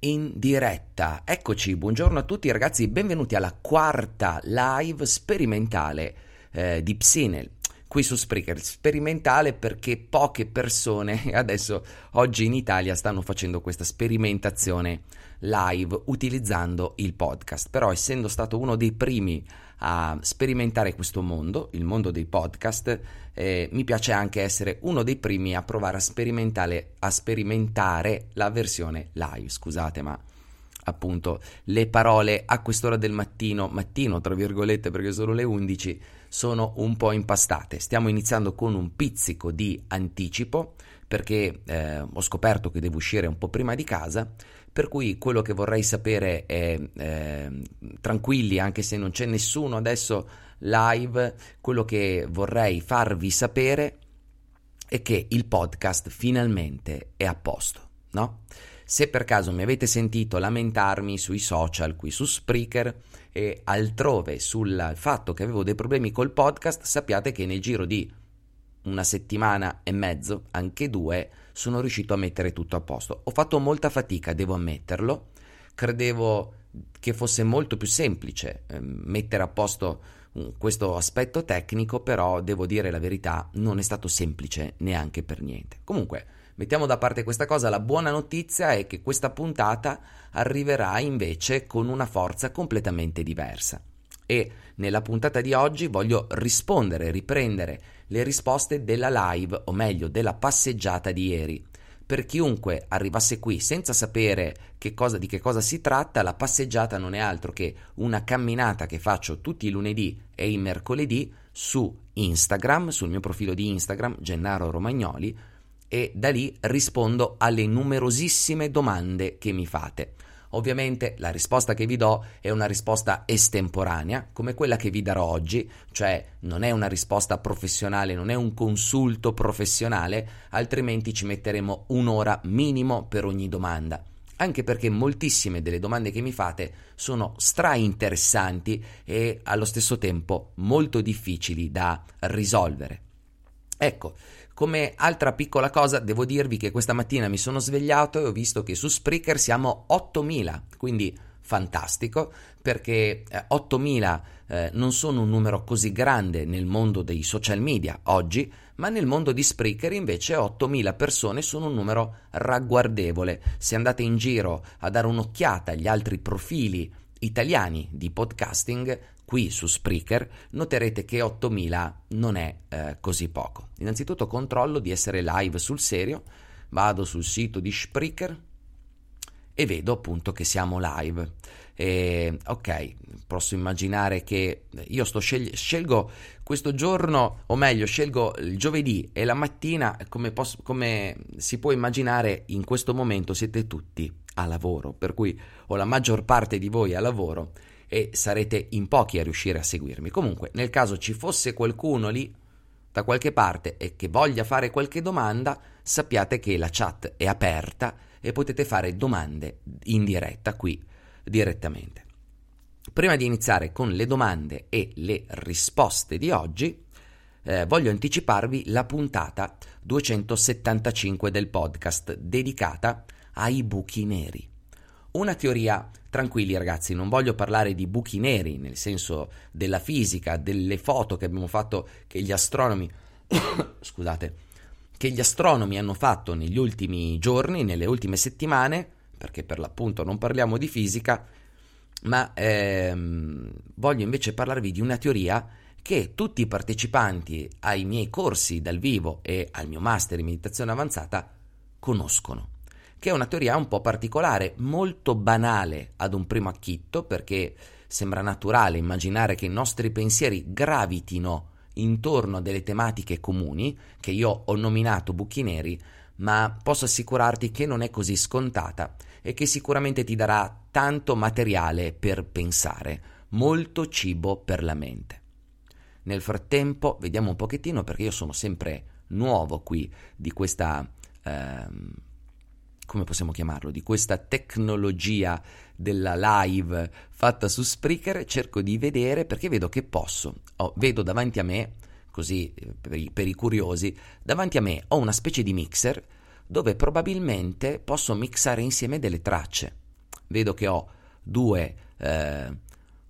in diretta. Eccoci, buongiorno a tutti ragazzi, benvenuti alla quarta live sperimentale eh, di Psinel qui su Spreaker. Sperimentale perché poche persone adesso oggi in Italia stanno facendo questa sperimentazione live utilizzando il podcast. Però essendo stato uno dei primi a sperimentare questo mondo, il mondo dei podcast, eh, mi piace anche essere uno dei primi a provare a sperimentare, a sperimentare la versione live. Scusate, ma appunto le parole a quest'ora del mattino, mattino tra virgolette perché sono le 11, sono un po' impastate. Stiamo iniziando con un pizzico di anticipo perché eh, ho scoperto che devo uscire un po' prima di casa per cui quello che vorrei sapere è, eh, tranquilli, anche se non c'è nessuno adesso live, quello che vorrei farvi sapere è che il podcast finalmente è a posto, no? Se per caso mi avete sentito lamentarmi sui social, qui su Spreaker e altrove sul fatto che avevo dei problemi col podcast, sappiate che nel giro di una settimana e mezzo, anche due, sono riuscito a mettere tutto a posto. Ho fatto molta fatica, devo ammetterlo. Credevo che fosse molto più semplice eh, mettere a posto um, questo aspetto tecnico, però devo dire la verità, non è stato semplice neanche per niente. Comunque, mettiamo da parte questa cosa, la buona notizia è che questa puntata arriverà invece con una forza completamente diversa. E nella puntata di oggi voglio rispondere, riprendere le risposte della live, o meglio della passeggiata di ieri. Per chiunque arrivasse qui senza sapere che cosa, di che cosa si tratta, la passeggiata non è altro che una camminata che faccio tutti i lunedì e i mercoledì su Instagram, sul mio profilo di Instagram, Gennaro Romagnoli, e da lì rispondo alle numerosissime domande che mi fate. Ovviamente la risposta che vi do è una risposta estemporanea, come quella che vi darò oggi, cioè non è una risposta professionale, non è un consulto professionale, altrimenti ci metteremo un'ora minimo per ogni domanda. Anche perché moltissime delle domande che mi fate sono stra interessanti e allo stesso tempo molto difficili da risolvere. Ecco, come altra piccola cosa, devo dirvi che questa mattina mi sono svegliato e ho visto che su Spreaker siamo 8000, quindi fantastico perché eh, 8000 eh, non sono un numero così grande nel mondo dei social media oggi, ma nel mondo di Spreaker invece 8000 persone sono un numero ragguardevole. Se andate in giro a dare un'occhiata agli altri profili italiani di podcasting, qui su Spreaker, noterete che 8000 non è eh, così poco. Innanzitutto controllo di essere live sul serio, vado sul sito di Spreaker e vedo appunto che siamo live. E, ok, posso immaginare che io sto scegli- scelgo questo giorno, o meglio, scelgo il giovedì e la mattina, come, posso, come si può immaginare, in questo momento siete tutti a lavoro, per cui ho la maggior parte di voi a lavoro e sarete in pochi a riuscire a seguirmi. Comunque, nel caso ci fosse qualcuno lì da qualche parte e che voglia fare qualche domanda, sappiate che la chat è aperta e potete fare domande in diretta qui direttamente. Prima di iniziare con le domande e le risposte di oggi, eh, voglio anticiparvi la puntata 275 del podcast dedicata ai buchi neri. Una teoria, tranquilli ragazzi, non voglio parlare di buchi neri nel senso della fisica, delle foto che abbiamo fatto, che gli astronomi, scusate, che gli astronomi hanno fatto negli ultimi giorni, nelle ultime settimane, perché per l'appunto non parliamo di fisica, ma ehm, voglio invece parlarvi di una teoria che tutti i partecipanti ai miei corsi dal vivo e al mio master in meditazione avanzata conoscono che è una teoria un po' particolare, molto banale ad un primo acchitto, perché sembra naturale immaginare che i nostri pensieri gravitino intorno a delle tematiche comuni, che io ho nominato buchi neri, ma posso assicurarti che non è così scontata e che sicuramente ti darà tanto materiale per pensare, molto cibo per la mente. Nel frattempo, vediamo un pochettino perché io sono sempre nuovo qui di questa ehm, come possiamo chiamarlo, di questa tecnologia della live fatta su Spreaker, cerco di vedere perché vedo che posso. Oh, vedo davanti a me, così per i, per i curiosi, davanti a me ho una specie di mixer dove probabilmente posso mixare insieme delle tracce. Vedo che ho due, eh,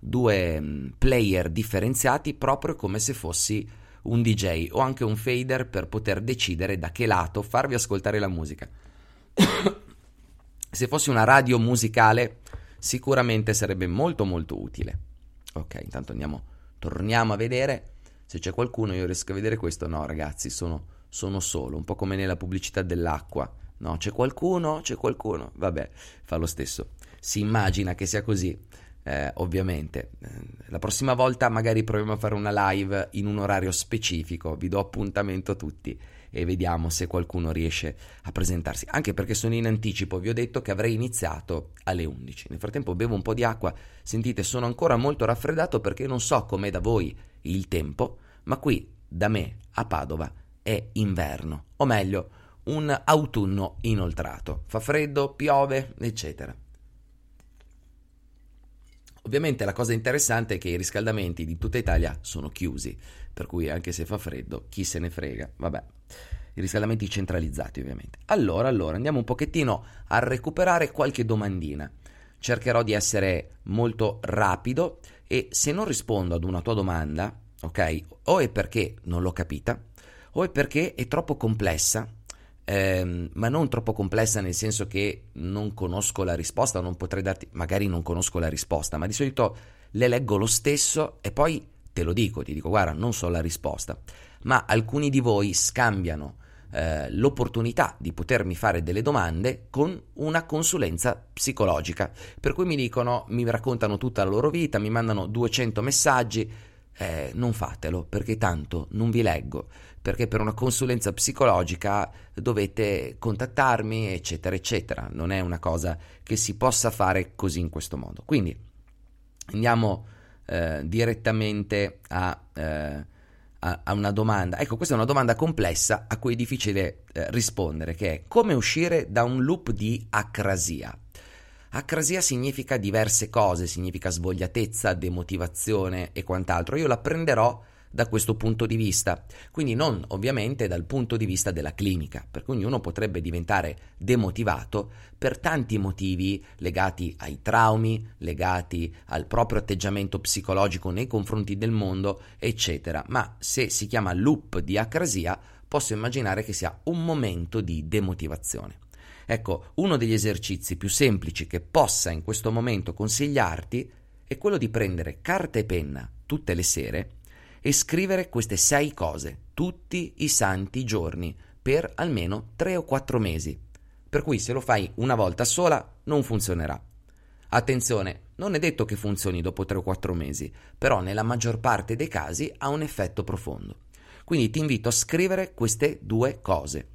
due mm, player differenziati proprio come se fossi un DJ o anche un fader per poter decidere da che lato farvi ascoltare la musica. se fossi una radio musicale sicuramente sarebbe molto molto utile. Ok, intanto andiamo, torniamo a vedere se c'è qualcuno, io riesco a vedere questo. No, ragazzi, sono, sono solo, un po' come nella pubblicità dell'acqua. No, c'è qualcuno? C'è qualcuno? Vabbè, fa lo stesso. Si immagina che sia così, eh, ovviamente. Eh, la prossima volta magari proviamo a fare una live in un orario specifico, vi do appuntamento a tutti e vediamo se qualcuno riesce a presentarsi. Anche perché sono in anticipo, vi ho detto che avrei iniziato alle 11. Nel frattempo bevo un po' di acqua, sentite, sono ancora molto raffreddato perché non so com'è da voi il tempo, ma qui da me a Padova è inverno, o meglio, un autunno inoltrato. Fa freddo, piove, eccetera. Ovviamente la cosa interessante è che i riscaldamenti di tutta Italia sono chiusi, per cui anche se fa freddo, chi se ne frega, vabbè. I riscaldamenti centralizzati ovviamente. Allora, allora, andiamo un pochettino a recuperare qualche domandina. Cercherò di essere molto rapido e se non rispondo ad una tua domanda, ok? O è perché non l'ho capita, o è perché è troppo complessa ehm, ma non troppo complessa nel senso che non conosco la risposta, non potrei darti, magari non conosco la risposta, ma di solito le leggo lo stesso e poi te lo dico, ti dico guarda, non so la risposta, ma alcuni di voi scambiano eh, l'opportunità di potermi fare delle domande con una consulenza psicologica, per cui mi dicono, mi raccontano tutta la loro vita, mi mandano 200 messaggi, eh, non fatelo perché tanto non vi leggo, perché per una consulenza psicologica dovete contattarmi, eccetera, eccetera. Non è una cosa che si possa fare così in questo modo. Quindi andiamo eh, direttamente a, eh, a, a, una domanda. Ecco, questa è una domanda complessa a cui è difficile eh, rispondere, che è come uscire da un loop di acrasia. Acrasia significa diverse cose, significa svogliatezza, demotivazione e quant'altro. Io la prenderò da questo punto di vista, quindi non ovviamente dal punto di vista della clinica, perché ognuno potrebbe diventare demotivato per tanti motivi legati ai traumi, legati al proprio atteggiamento psicologico nei confronti del mondo, eccetera. Ma se si chiama loop di acrasia, posso immaginare che sia un momento di demotivazione. Ecco, uno degli esercizi più semplici che possa in questo momento consigliarti è quello di prendere carta e penna tutte le sere e scrivere queste sei cose tutti i santi giorni per almeno tre o quattro mesi. Per cui se lo fai una volta sola non funzionerà. Attenzione, non è detto che funzioni dopo tre o quattro mesi, però nella maggior parte dei casi ha un effetto profondo. Quindi ti invito a scrivere queste due cose.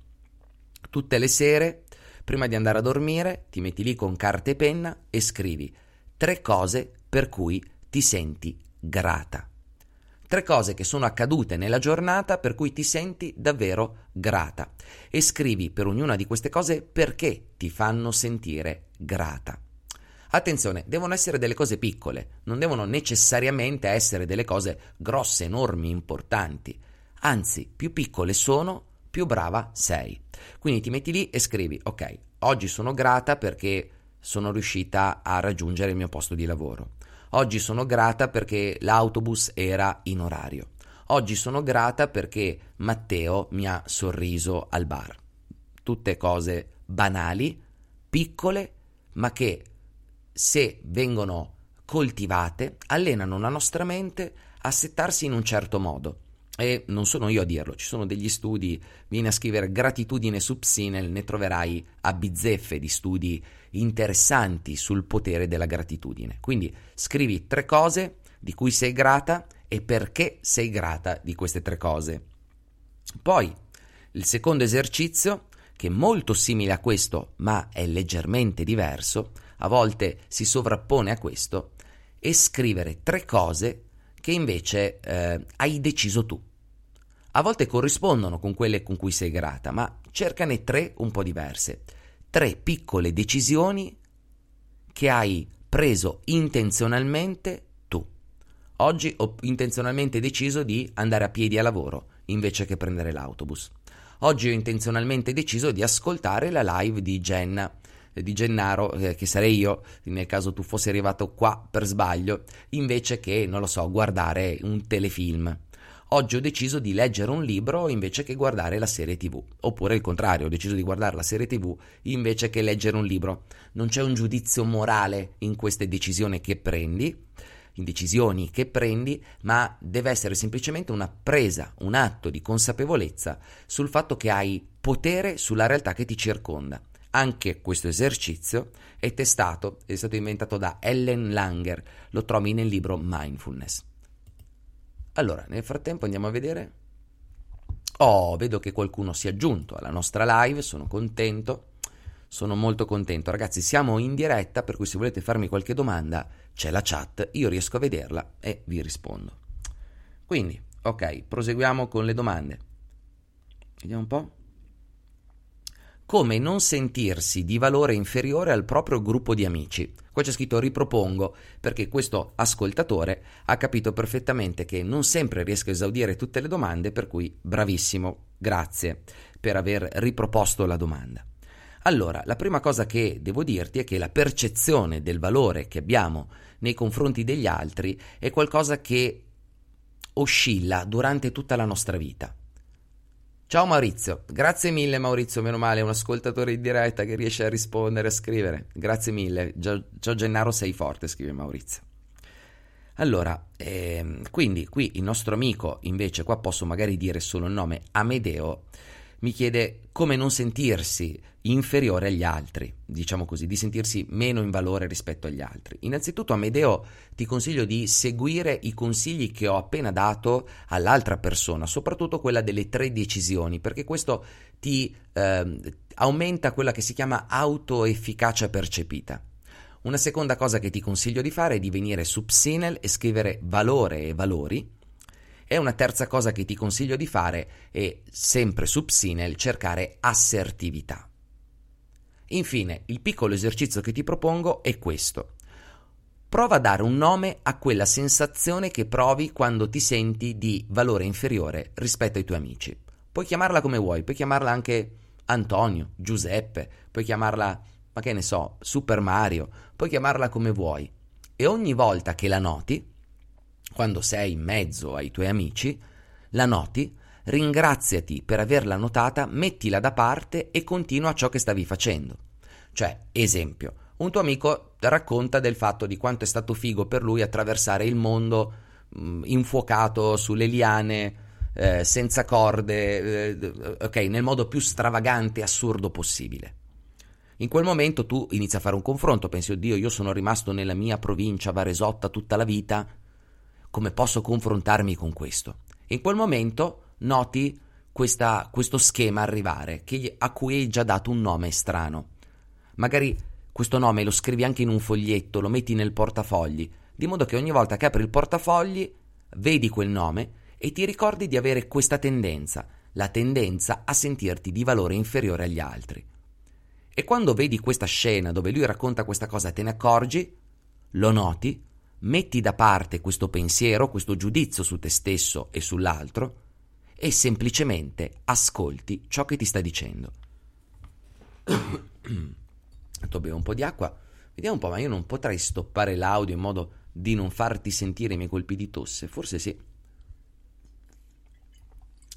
Tutte le sere, prima di andare a dormire, ti metti lì con carta e penna e scrivi tre cose per cui ti senti grata. Tre cose che sono accadute nella giornata per cui ti senti davvero grata e scrivi per ognuna di queste cose perché ti fanno sentire grata. Attenzione, devono essere delle cose piccole, non devono necessariamente essere delle cose grosse, enormi, importanti. Anzi, più piccole sono, più brava sei. Quindi ti metti lì e scrivi, ok, oggi sono grata perché sono riuscita a raggiungere il mio posto di lavoro. Oggi sono grata perché l'autobus era in orario. Oggi sono grata perché Matteo mi ha sorriso al bar. Tutte cose banali, piccole, ma che se vengono coltivate allenano la nostra mente a settarsi in un certo modo. E non sono io a dirlo, ci sono degli studi, vieni a scrivere gratitudine su Psinel, ne troverai a bizzeffe di studi interessanti sul potere della gratitudine. Quindi scrivi tre cose di cui sei grata e perché sei grata di queste tre cose. Poi, il secondo esercizio, che è molto simile a questo, ma è leggermente diverso, a volte si sovrappone a questo, è scrivere tre cose che invece eh, hai deciso tu. A volte corrispondono con quelle con cui sei grata, ma cercane tre un po' diverse tre piccole decisioni che hai preso intenzionalmente tu. Oggi ho intenzionalmente deciso di andare a piedi a lavoro invece che prendere l'autobus. Oggi ho intenzionalmente deciso di ascoltare la live di Jenna di Gennaro, eh, che sarei io, nel caso tu fossi arrivato qua per sbaglio, invece che, non lo so, guardare un telefilm. Oggi ho deciso di leggere un libro invece che guardare la serie TV. Oppure il contrario, ho deciso di guardare la serie TV invece che leggere un libro. Non c'è un giudizio morale in queste decisioni che prendi, in decisioni che prendi, ma deve essere semplicemente una presa, un atto di consapevolezza sul fatto che hai potere sulla realtà che ti circonda. Anche questo esercizio è testato, è stato inventato da Ellen Langer, lo trovi nel libro Mindfulness. Allora, nel frattempo andiamo a vedere. Oh, vedo che qualcuno si è aggiunto alla nostra live, sono contento. Sono molto contento. Ragazzi, siamo in diretta, per cui se volete farmi qualche domanda, c'è la chat, io riesco a vederla e vi rispondo. Quindi, ok, proseguiamo con le domande. Vediamo un po' come non sentirsi di valore inferiore al proprio gruppo di amici. Qua c'è scritto ripropongo, perché questo ascoltatore ha capito perfettamente che non sempre riesco a esaudire tutte le domande, per cui bravissimo, grazie per aver riproposto la domanda. Allora, la prima cosa che devo dirti è che la percezione del valore che abbiamo nei confronti degli altri è qualcosa che oscilla durante tutta la nostra vita. Ciao Maurizio, grazie mille Maurizio, meno male, un ascoltatore in diretta che riesce a rispondere, a scrivere. Grazie mille, ciao Gennaro sei forte, scrive Maurizio. Allora, ehm, quindi qui il nostro amico, invece, qua posso magari dire solo il nome, Amedeo, mi chiede come non sentirsi inferiore agli altri, diciamo così, di sentirsi meno in valore rispetto agli altri. Innanzitutto, Amedeo, ti consiglio di seguire i consigli che ho appena dato all'altra persona, soprattutto quella delle tre decisioni, perché questo ti eh, aumenta quella che si chiama autoefficacia percepita. Una seconda cosa che ti consiglio di fare è di venire su Psinel e scrivere valore e valori e una terza cosa che ti consiglio di fare è, sempre su Psinel, cercare assertività. Infine, il piccolo esercizio che ti propongo è questo. Prova a dare un nome a quella sensazione che provi quando ti senti di valore inferiore rispetto ai tuoi amici. Puoi chiamarla come vuoi, puoi chiamarla anche Antonio, Giuseppe, puoi chiamarla, ma che ne so, Super Mario, puoi chiamarla come vuoi. E ogni volta che la noti, quando sei in mezzo ai tuoi amici, la noti, ringraziati per averla notata, mettila da parte e continua ciò che stavi facendo. Cioè, esempio, un tuo amico racconta del fatto di quanto è stato figo per lui attraversare il mondo mh, mm, infuocato sulle liane, eh, senza corde, eh, ok, nel modo più stravagante e assurdo possibile. In quel momento tu inizi a fare un confronto, pensi, oddio, io sono rimasto nella mia provincia Varesotta tutta la vita, come posso confrontarmi con questo? In quel momento noti questa, questo schema arrivare, che, a cui hai già dato un nome strano. Magari questo nome lo scrivi anche in un foglietto, lo metti nel portafogli, di modo che ogni volta che apri il portafogli vedi quel nome e ti ricordi di avere questa tendenza, la tendenza a sentirti di valore inferiore agli altri. E quando vedi questa scena dove lui racconta questa cosa te ne accorgi, lo noti, metti da parte questo pensiero, questo giudizio su te stesso e sull'altro e semplicemente ascolti ciò che ti sta dicendo. Tu bevo un po' di acqua, vediamo un po', ma io non potrei stoppare l'audio in modo di non farti sentire i miei colpi di tosse, forse sì.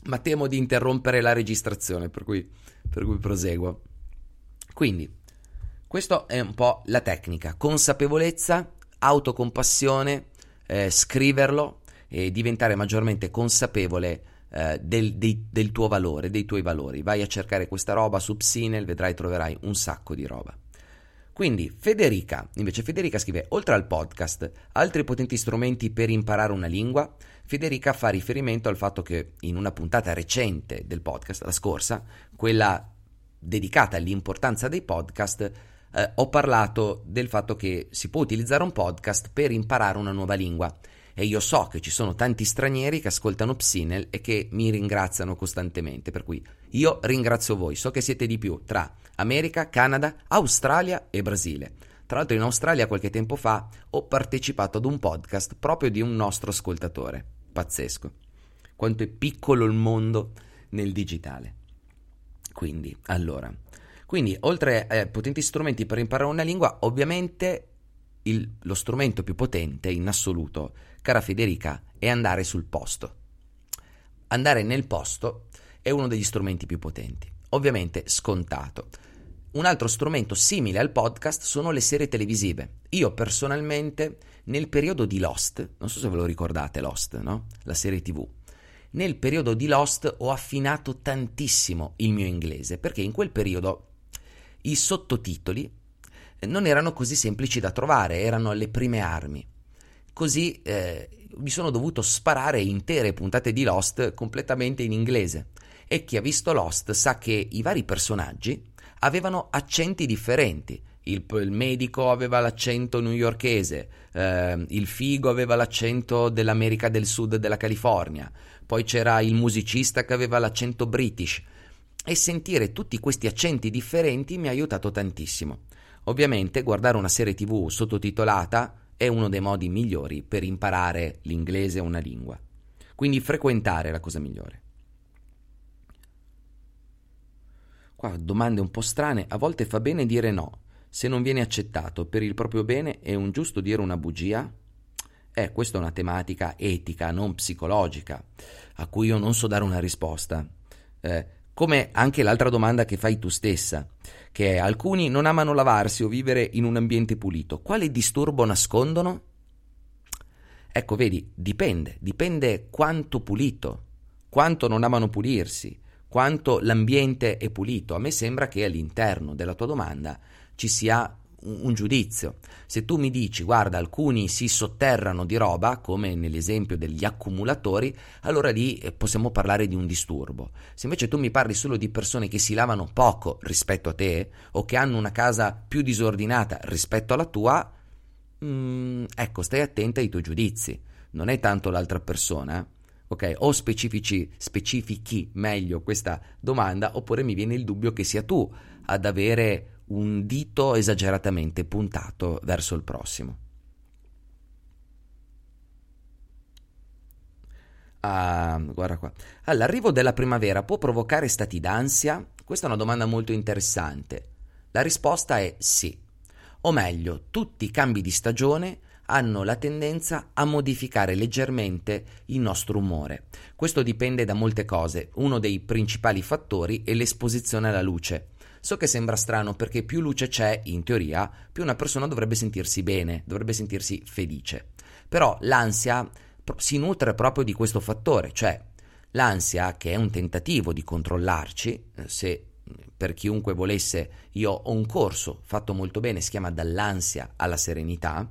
Ma temo di interrompere la registrazione, per cui, per cui proseguo. Quindi, questa è un po' la tecnica, consapevolezza autocompassione, eh, scriverlo e diventare maggiormente consapevole eh, del, dei, del, tuo valore, dei tuoi valori. Vai a cercare questa roba su Psinel, vedrai, troverai un sacco di roba. Quindi Federica, invece Federica scrive, oltre al podcast, altri potenti strumenti per imparare una lingua? Federica fa riferimento al fatto che in una puntata recente del podcast, la scorsa, quella dedicata all'importanza dei podcast, eh, ho parlato del fatto che si può utilizzare un podcast per imparare una nuova lingua e io so che ci sono tanti stranieri che ascoltano Psinel e che mi ringraziano costantemente, per cui io ringrazio voi, so che siete di più tra America, Canada, Australia e Brasile. Tra l'altro in Australia qualche tempo fa ho partecipato ad un podcast proprio di un nostro ascoltatore. Pazzesco. Quanto è piccolo il mondo nel digitale. Quindi, allora, quindi oltre a eh, potenti strumenti per imparare una lingua, ovviamente il, lo strumento più potente in assoluto, cara Federica, è andare sul posto. Andare nel posto è uno degli strumenti più potenti, ovviamente scontato. Un altro strumento simile al podcast sono le serie televisive. Io personalmente, nel periodo di Lost, non so se ve lo ricordate Lost, no? La serie TV. Nel periodo di Lost ho affinato tantissimo il mio inglese, perché in quel periodo i sottotitoli non erano così semplici da trovare, erano le prime armi. Così eh, mi sono dovuto sparare intere puntate di Lost completamente in inglese. E chi ha visto Lost sa che i vari personaggi avevano accenti differenti. Il, il medico aveva l'accento newyorkese, eh, il figo aveva l'accento dell'America del Sud della California, poi c'era il musicista che aveva l'accento british. E sentire tutti questi accenti differenti mi ha aiutato tantissimo. Ovviamente guardare una serie tv sottotitolata è uno dei modi migliori per imparare l'inglese o una lingua. Quindi frequentare è la cosa migliore. Qua domande un po' strane, a volte fa bene dire no. Se non viene accettato per il proprio bene è un giusto dire una bugia? Eh, questa è una tematica etica, non psicologica, a cui io non so dare una risposta. Eh, come anche l'altra domanda che fai tu stessa, che è alcuni non amano lavarsi o vivere in un ambiente pulito. Quale disturbo nascondono? Ecco, vedi, dipende, dipende quanto pulito, quanto non amano pulirsi, quanto l'ambiente è pulito. A me sembra che all'interno della tua domanda ci sia un giudizio. Se tu mi dici, guarda, alcuni si sotterrano di roba, come nell'esempio degli accumulatori, allora lì eh, possiamo parlare di un disturbo. Se invece tu mi parli solo di persone che si lavano poco rispetto a te, o che hanno una casa più disordinata rispetto alla tua, mm, ecco, stai attenta ai tuoi giudizi. Non è tanto l'altra persona. Ok, o specifici, specifichi meglio questa domanda, oppure mi viene il dubbio che sia tu ad avere un dito esageratamente puntato verso il prossimo. Ah, guarda qua. All'arrivo della primavera può provocare stati d'ansia? Questa è una domanda molto interessante. La risposta è sì. O meglio, tutti i cambi di stagione hanno la tendenza a modificare leggermente il nostro umore. Questo dipende da molte cose. Uno dei principali fattori è l'esposizione alla luce. So che sembra strano perché più luce c'è, in teoria, più una persona dovrebbe sentirsi bene, dovrebbe sentirsi felice. Però l'ansia si nutre proprio di questo fattore, cioè l'ansia che è un tentativo di controllarci, eh, se per chiunque volesse, io ho un corso fatto molto bene, si chiama Dall'ansia alla serenità,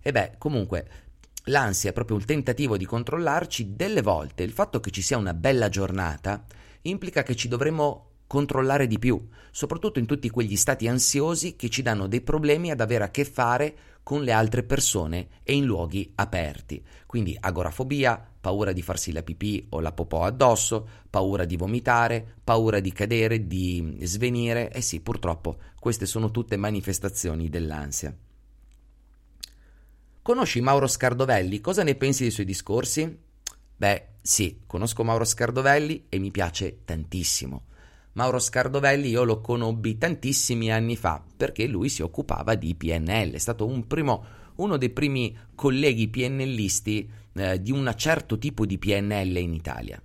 e beh, comunque l'ansia è proprio il tentativo di controllarci, delle volte il fatto che ci sia una bella giornata implica che ci dovremmo controllare di più, soprattutto in tutti quegli stati ansiosi che ci danno dei problemi ad avere a che fare con le altre persone e in luoghi aperti. Quindi agorafobia, paura di farsi la pipì o la popò addosso, paura di vomitare, paura di cadere, di svenire. Eh sì, purtroppo queste sono tutte manifestazioni dell'ansia. Conosci Mauro Scardovelli? Cosa ne pensi dei suoi discorsi? Beh, sì, conosco Mauro Scardovelli e mi piace tantissimo. Mauro Scardovelli io lo conobbi tantissimi anni fa perché lui si occupava di PNL, è stato un primo, uno dei primi colleghi PNListi eh, di un certo tipo di PNL in Italia.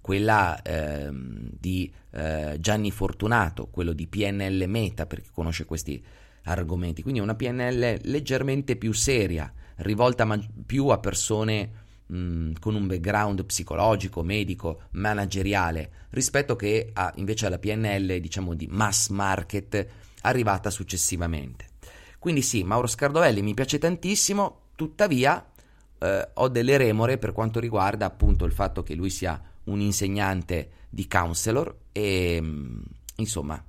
Quella eh, di eh, Gianni Fortunato, quello di PNL Meta, per chi conosce questi argomenti. Quindi una PNL leggermente più seria, rivolta ma- più a persone mh, con un background psicologico, medico, manageriale, rispetto che a, invece alla PNL, diciamo di mass market, arrivata successivamente. Quindi sì, Mauro Scardovelli mi piace tantissimo, tuttavia eh, ho delle remore per quanto riguarda appunto il fatto che lui sia un insegnante di counselor e insomma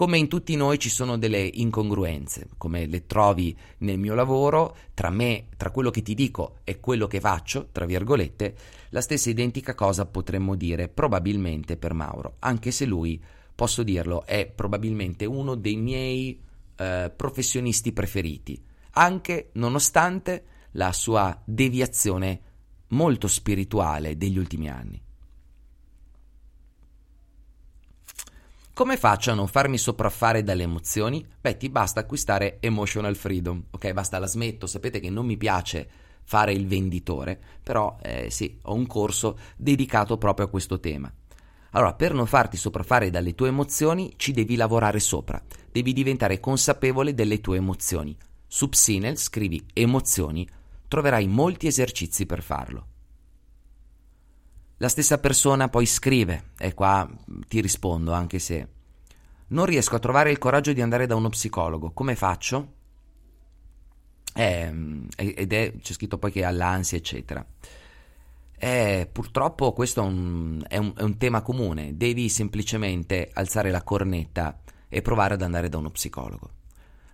come in tutti noi ci sono delle incongruenze, come le trovi nel mio lavoro, tra me, tra quello che ti dico e quello che faccio, tra virgolette, la stessa identica cosa potremmo dire probabilmente per Mauro, anche se lui, posso dirlo, è probabilmente uno dei miei eh, professionisti preferiti, anche nonostante la sua deviazione molto spirituale degli ultimi anni. Come faccio a non farmi sopraffare dalle emozioni? Beh, ti basta acquistare Emotional Freedom, ok? Basta, la smetto, sapete che non mi piace fare il venditore, però eh, sì, ho un corso dedicato proprio a questo tema. Allora, per non farti sopraffare dalle tue emozioni, ci devi lavorare sopra, devi diventare consapevole delle tue emozioni. Su Psinel scrivi emozioni, troverai molti esercizi per farlo. La stessa persona poi scrive, e qua ti rispondo anche se non riesco a trovare il coraggio di andare da uno psicologo, come faccio? Eh, ed è, c'è scritto poi che ha l'ansia, eccetera. Eh, purtroppo questo è un, è, un, è un tema comune, devi semplicemente alzare la cornetta e provare ad andare da uno psicologo.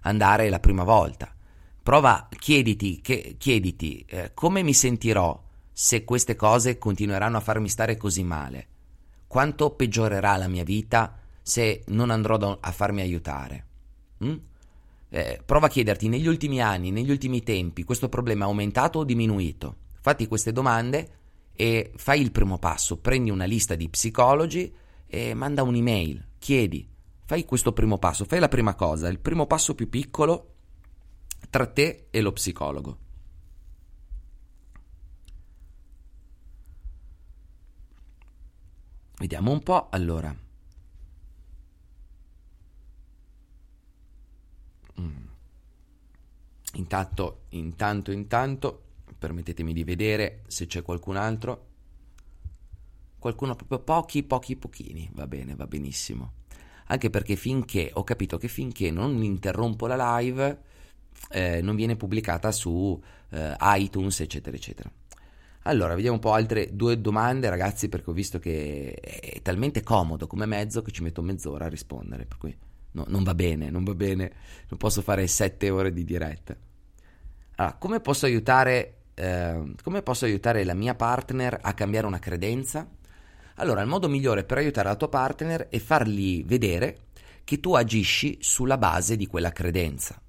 Andare la prima volta. Prova, chiediti, che, chiediti eh, come mi sentirò se queste cose continueranno a farmi stare così male? Quanto peggiorerà la mia vita se non andrò a farmi aiutare? Mm? Eh, prova a chiederti negli ultimi anni, negli ultimi tempi, questo problema è aumentato o diminuito? Fatti queste domande e fai il primo passo, prendi una lista di psicologi e manda un'email, chiedi, fai questo primo passo, fai la prima cosa, il primo passo più piccolo tra te e lo psicologo. Vediamo un po', allora. Mm. Intanto, intanto, intanto, permettetemi di vedere se c'è qualcun altro. Qualcuno proprio pochi, pochi, pochini. Va bene, va benissimo. Anche perché finché ho capito che finché non interrompo la live, eh, non viene pubblicata su eh, iTunes, eccetera, eccetera. Allora, vediamo un po' altre due domande, ragazzi, perché ho visto che è talmente comodo come mezzo che ci metto mezz'ora a rispondere, per cui no, non va bene, non va bene, non posso fare sette ore di diretta. Allora, come posso aiutare, eh, come posso aiutare la mia partner a cambiare una credenza? Allora, il modo migliore per aiutare la tua partner è fargli vedere che tu agisci sulla base di quella credenza.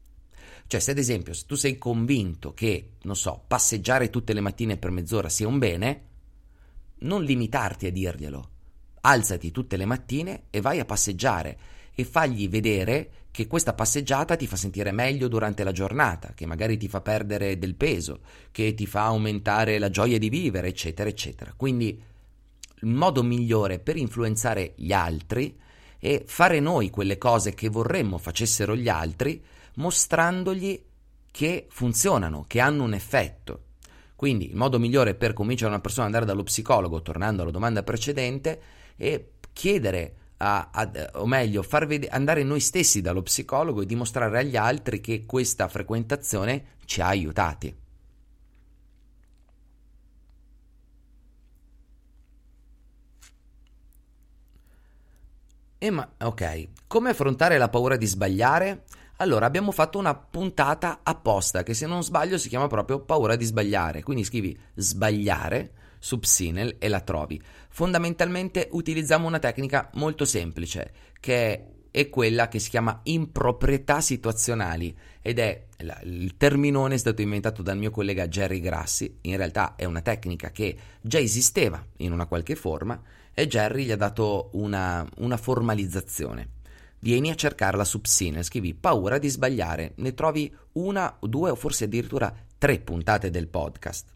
Cioè, se ad esempio se tu sei convinto che, non so, passeggiare tutte le mattine per mezz'ora sia un bene, non limitarti a dirglielo. Alzati tutte le mattine e vai a passeggiare e fagli vedere che questa passeggiata ti fa sentire meglio durante la giornata, che magari ti fa perdere del peso, che ti fa aumentare la gioia di vivere, eccetera, eccetera. Quindi il modo migliore per influenzare gli altri è fare noi quelle cose che vorremmo facessero gli altri mostrandogli che funzionano, che hanno un effetto. Quindi il modo migliore per convincere una persona ad andare dallo psicologo, tornando alla domanda precedente, è chiedere, a, a, o meglio, far vedere, andare noi stessi dallo psicologo e dimostrare agli altri che questa frequentazione ci ha aiutati. E ma, ok, come affrontare la paura di sbagliare? Allora abbiamo fatto una puntata apposta che se non sbaglio si chiama proprio paura di sbagliare, quindi scrivi sbagliare su Psinel e la trovi. Fondamentalmente utilizziamo una tecnica molto semplice che è quella che si chiama improprietà situazionali ed è il terminone è stato inventato dal mio collega Jerry Grassi, in realtà è una tecnica che già esisteva in una qualche forma e Jerry gli ha dato una, una formalizzazione. Vieni a cercarla su Psine, scrivi paura di sbagliare, ne trovi una, due o forse addirittura tre puntate del podcast.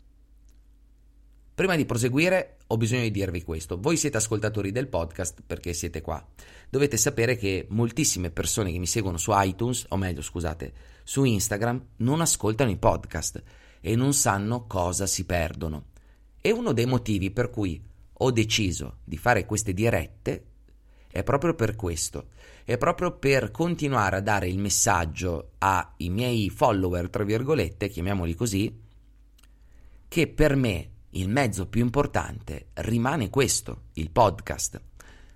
Prima di proseguire ho bisogno di dirvi questo, voi siete ascoltatori del podcast perché siete qua. Dovete sapere che moltissime persone che mi seguono su iTunes, o meglio scusate, su Instagram, non ascoltano i podcast e non sanno cosa si perdono. E uno dei motivi per cui ho deciso di fare queste dirette è proprio per questo è proprio per continuare a dare il messaggio ai miei follower, tra virgolette, chiamiamoli così, che per me il mezzo più importante rimane questo, il podcast.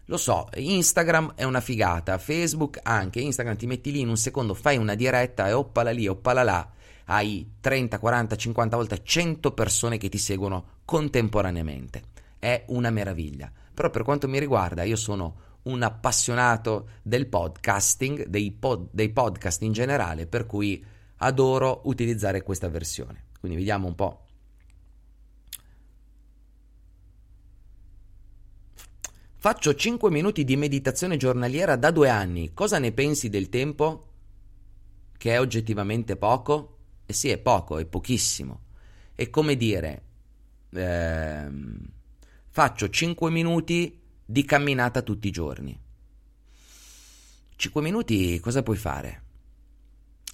Lo so, Instagram è una figata, Facebook anche, Instagram ti metti lì in un secondo, fai una diretta e oppala lì, oppala là, hai 30, 40, 50 volte 100 persone che ti seguono contemporaneamente. È una meraviglia. Però per quanto mi riguarda, io sono un appassionato del podcasting, dei, pod, dei podcast in generale, per cui adoro utilizzare questa versione. Quindi vediamo un po'. Faccio 5 minuti di meditazione giornaliera da due anni. Cosa ne pensi del tempo? Che è oggettivamente poco? Eh sì, è poco, è pochissimo. È come dire, ehm, faccio 5 minuti di camminata tutti i giorni. 5 minuti cosa puoi fare?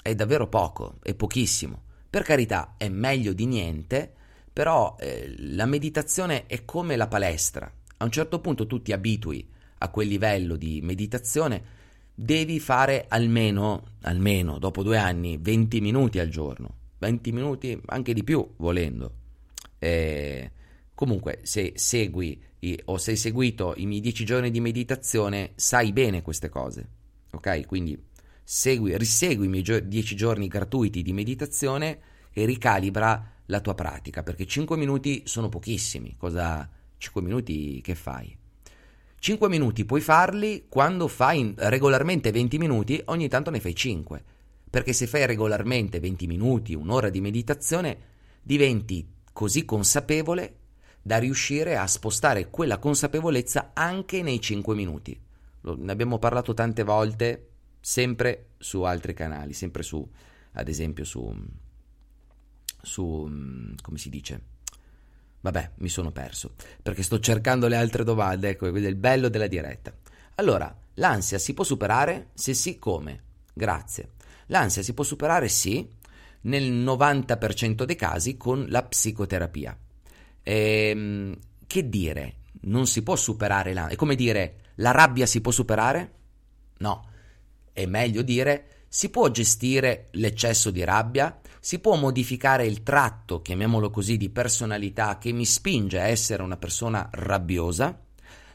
È davvero poco, è pochissimo. Per carità, è meglio di niente, però eh, la meditazione è come la palestra. A un certo punto tu ti abitui a quel livello di meditazione, devi fare almeno, almeno dopo due anni, 20 minuti al giorno. 20 minuti, anche di più, volendo. Eh, comunque, se segui o sei seguito i miei 10 giorni di meditazione, sai bene queste cose. Ok? Quindi segui, risegui i miei 10 giorni gratuiti di meditazione e ricalibra la tua pratica, perché 5 minuti sono pochissimi. Cosa 5 minuti che fai? 5 minuti puoi farli quando fai regolarmente 20 minuti, ogni tanto ne fai 5. Perché se fai regolarmente 20 minuti, un'ora di meditazione, diventi così consapevole da riuscire a spostare quella consapevolezza anche nei 5 minuti. Ne abbiamo parlato tante volte, sempre su altri canali, sempre su, ad esempio, su su... Come si dice? Vabbè, mi sono perso, perché sto cercando le altre domande, ecco, è il bello della diretta. Allora, l'ansia si può superare? Se sì, come? Grazie. L'ansia si può superare? Sì, nel 90% dei casi con la psicoterapia. Ehm, che dire? Non si può superare l'ansia. È come dire, la rabbia si può superare? No. È meglio dire, si può gestire l'eccesso di rabbia? Si può modificare il tratto, chiamiamolo così, di personalità che mi spinge a essere una persona rabbiosa?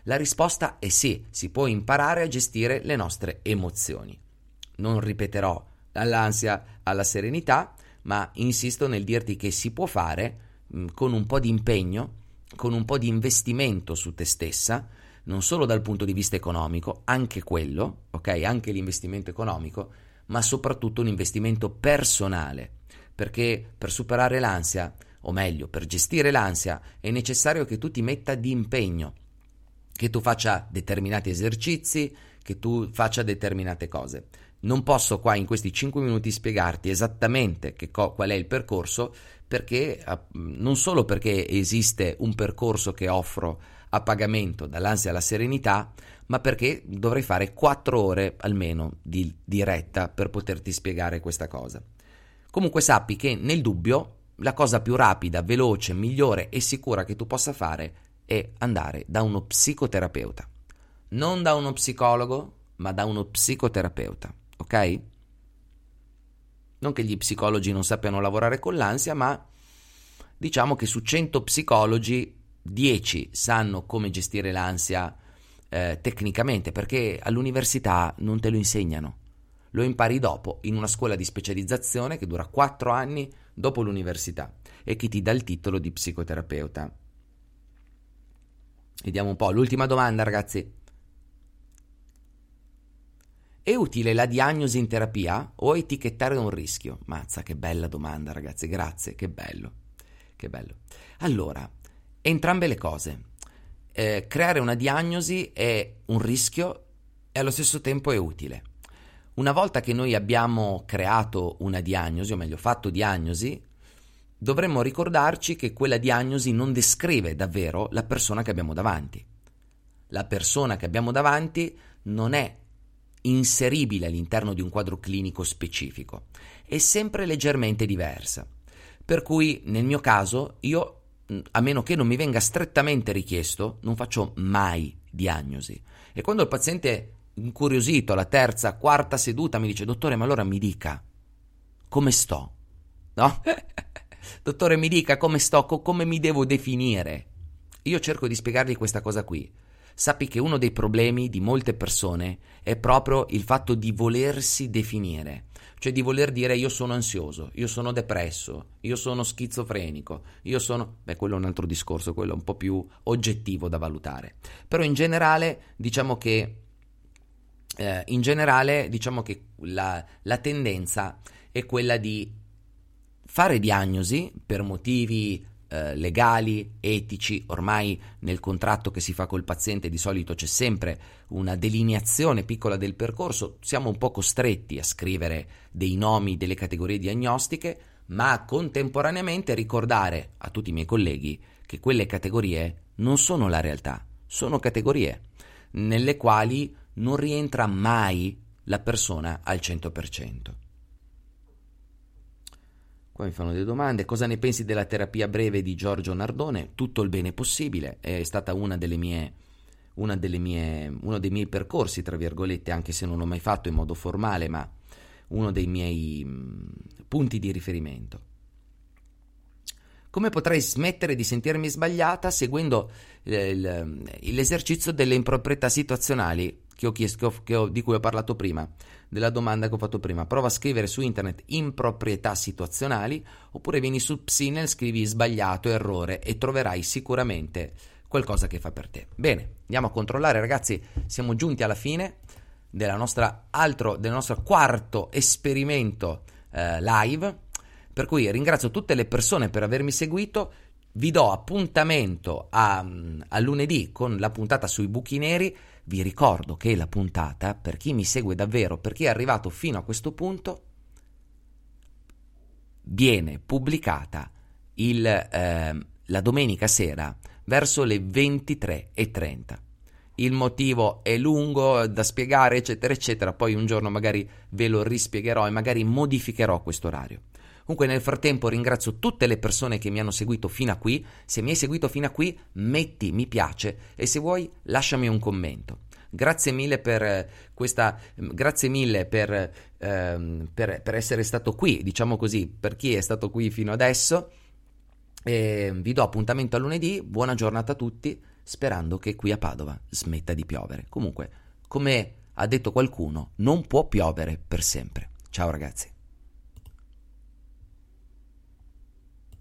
La risposta è sì, si può imparare a gestire le nostre emozioni. Non ripeterò dall'ansia alla serenità, ma insisto nel dirti che si può fare mh, con un po' di impegno, con un po' di investimento su te stessa, non solo dal punto di vista economico, anche quello, ok? Anche l'investimento economico, ma soprattutto un investimento personale perché per superare l'ansia, o meglio, per gestire l'ansia, è necessario che tu ti metta di impegno, che tu faccia determinati esercizi, che tu faccia determinate cose. Non posso qua in questi 5 minuti spiegarti esattamente co- qual è il percorso, perché non solo perché esiste un percorso che offro a pagamento dall'ansia alla serenità, ma perché dovrei fare 4 ore almeno di diretta per poterti spiegare questa cosa. Comunque sappi che nel dubbio la cosa più rapida, veloce, migliore e sicura che tu possa fare è andare da uno psicoterapeuta. Non da uno psicologo, ma da uno psicoterapeuta, ok? Non che gli psicologi non sappiano lavorare con l'ansia, ma diciamo che su 100 psicologi 10 sanno come gestire l'ansia eh, tecnicamente, perché all'università non te lo insegnano lo impari dopo in una scuola di specializzazione che dura 4 anni dopo l'università e che ti dà il titolo di psicoterapeuta. Vediamo un po', l'ultima domanda ragazzi. È utile la diagnosi in terapia o etichettare un rischio? Mazza, che bella domanda ragazzi, grazie, che bello, che bello. Allora, entrambe le cose. Eh, creare una diagnosi è un rischio e allo stesso tempo è utile. Una volta che noi abbiamo creato una diagnosi, o meglio fatto diagnosi, dovremmo ricordarci che quella diagnosi non descrive davvero la persona che abbiamo davanti. La persona che abbiamo davanti non è inseribile all'interno di un quadro clinico specifico, è sempre leggermente diversa. Per cui nel mio caso io, a meno che non mi venga strettamente richiesto, non faccio mai diagnosi. E quando il paziente incuriosito alla terza, quarta seduta, mi dice, dottore, ma allora mi dica, come sto? No? dottore, mi dica come sto, co- come mi devo definire? Io cerco di spiegargli questa cosa qui. Sappi che uno dei problemi di molte persone è proprio il fatto di volersi definire, cioè di voler dire io sono ansioso, io sono depresso, io sono schizofrenico, io sono... Beh, quello è un altro discorso, quello è un po' più oggettivo da valutare. Però in generale diciamo che eh, in generale diciamo che la, la tendenza è quella di fare diagnosi per motivi eh, legali, etici, ormai nel contratto che si fa col paziente di solito c'è sempre una delineazione piccola del percorso, siamo un po' costretti a scrivere dei nomi delle categorie diagnostiche, ma contemporaneamente ricordare a tutti i miei colleghi che quelle categorie non sono la realtà, sono categorie nelle quali non rientra mai la persona al 100%. Qua mi fanno delle domande. Cosa ne pensi della terapia breve di Giorgio Nardone? Tutto il bene possibile. È stata una delle mie, una delle mie, uno dei miei percorsi, tra virgolette, anche se non l'ho mai fatto in modo formale, ma uno dei miei mm, punti di riferimento. Come potrei smettere di sentirmi sbagliata seguendo eh, l'esercizio delle improprietà situazionali che ho chiesto, che ho, di cui ho parlato prima, della domanda che ho fatto prima. Prova a scrivere su internet improprietà situazionali oppure vieni su Psinel, scrivi sbagliato, errore e troverai sicuramente qualcosa che fa per te. Bene, andiamo a controllare ragazzi, siamo giunti alla fine della nostra altro, del nostro quarto esperimento eh, live. Per cui ringrazio tutte le persone per avermi seguito. Vi do appuntamento a, a lunedì con la puntata sui buchi neri vi ricordo che la puntata, per chi mi segue davvero, per chi è arrivato fino a questo punto, viene pubblicata il, eh, la domenica sera verso le 23.30. Il motivo è lungo da spiegare, eccetera, eccetera. Poi un giorno magari ve lo rispiegherò e magari modificherò questo orario. Comunque nel frattempo ringrazio tutte le persone che mi hanno seguito fino a qui. Se mi hai seguito fino a qui, metti mi piace e se vuoi lasciami un commento. Grazie mille per eh, questa, grazie mille per, ehm, per, per essere stato qui, diciamo così, per chi è stato qui fino adesso. E vi do appuntamento a lunedì, buona giornata a tutti, sperando che qui a Padova smetta di piovere. Comunque, come ha detto qualcuno, non può piovere per sempre. Ciao ragazzi.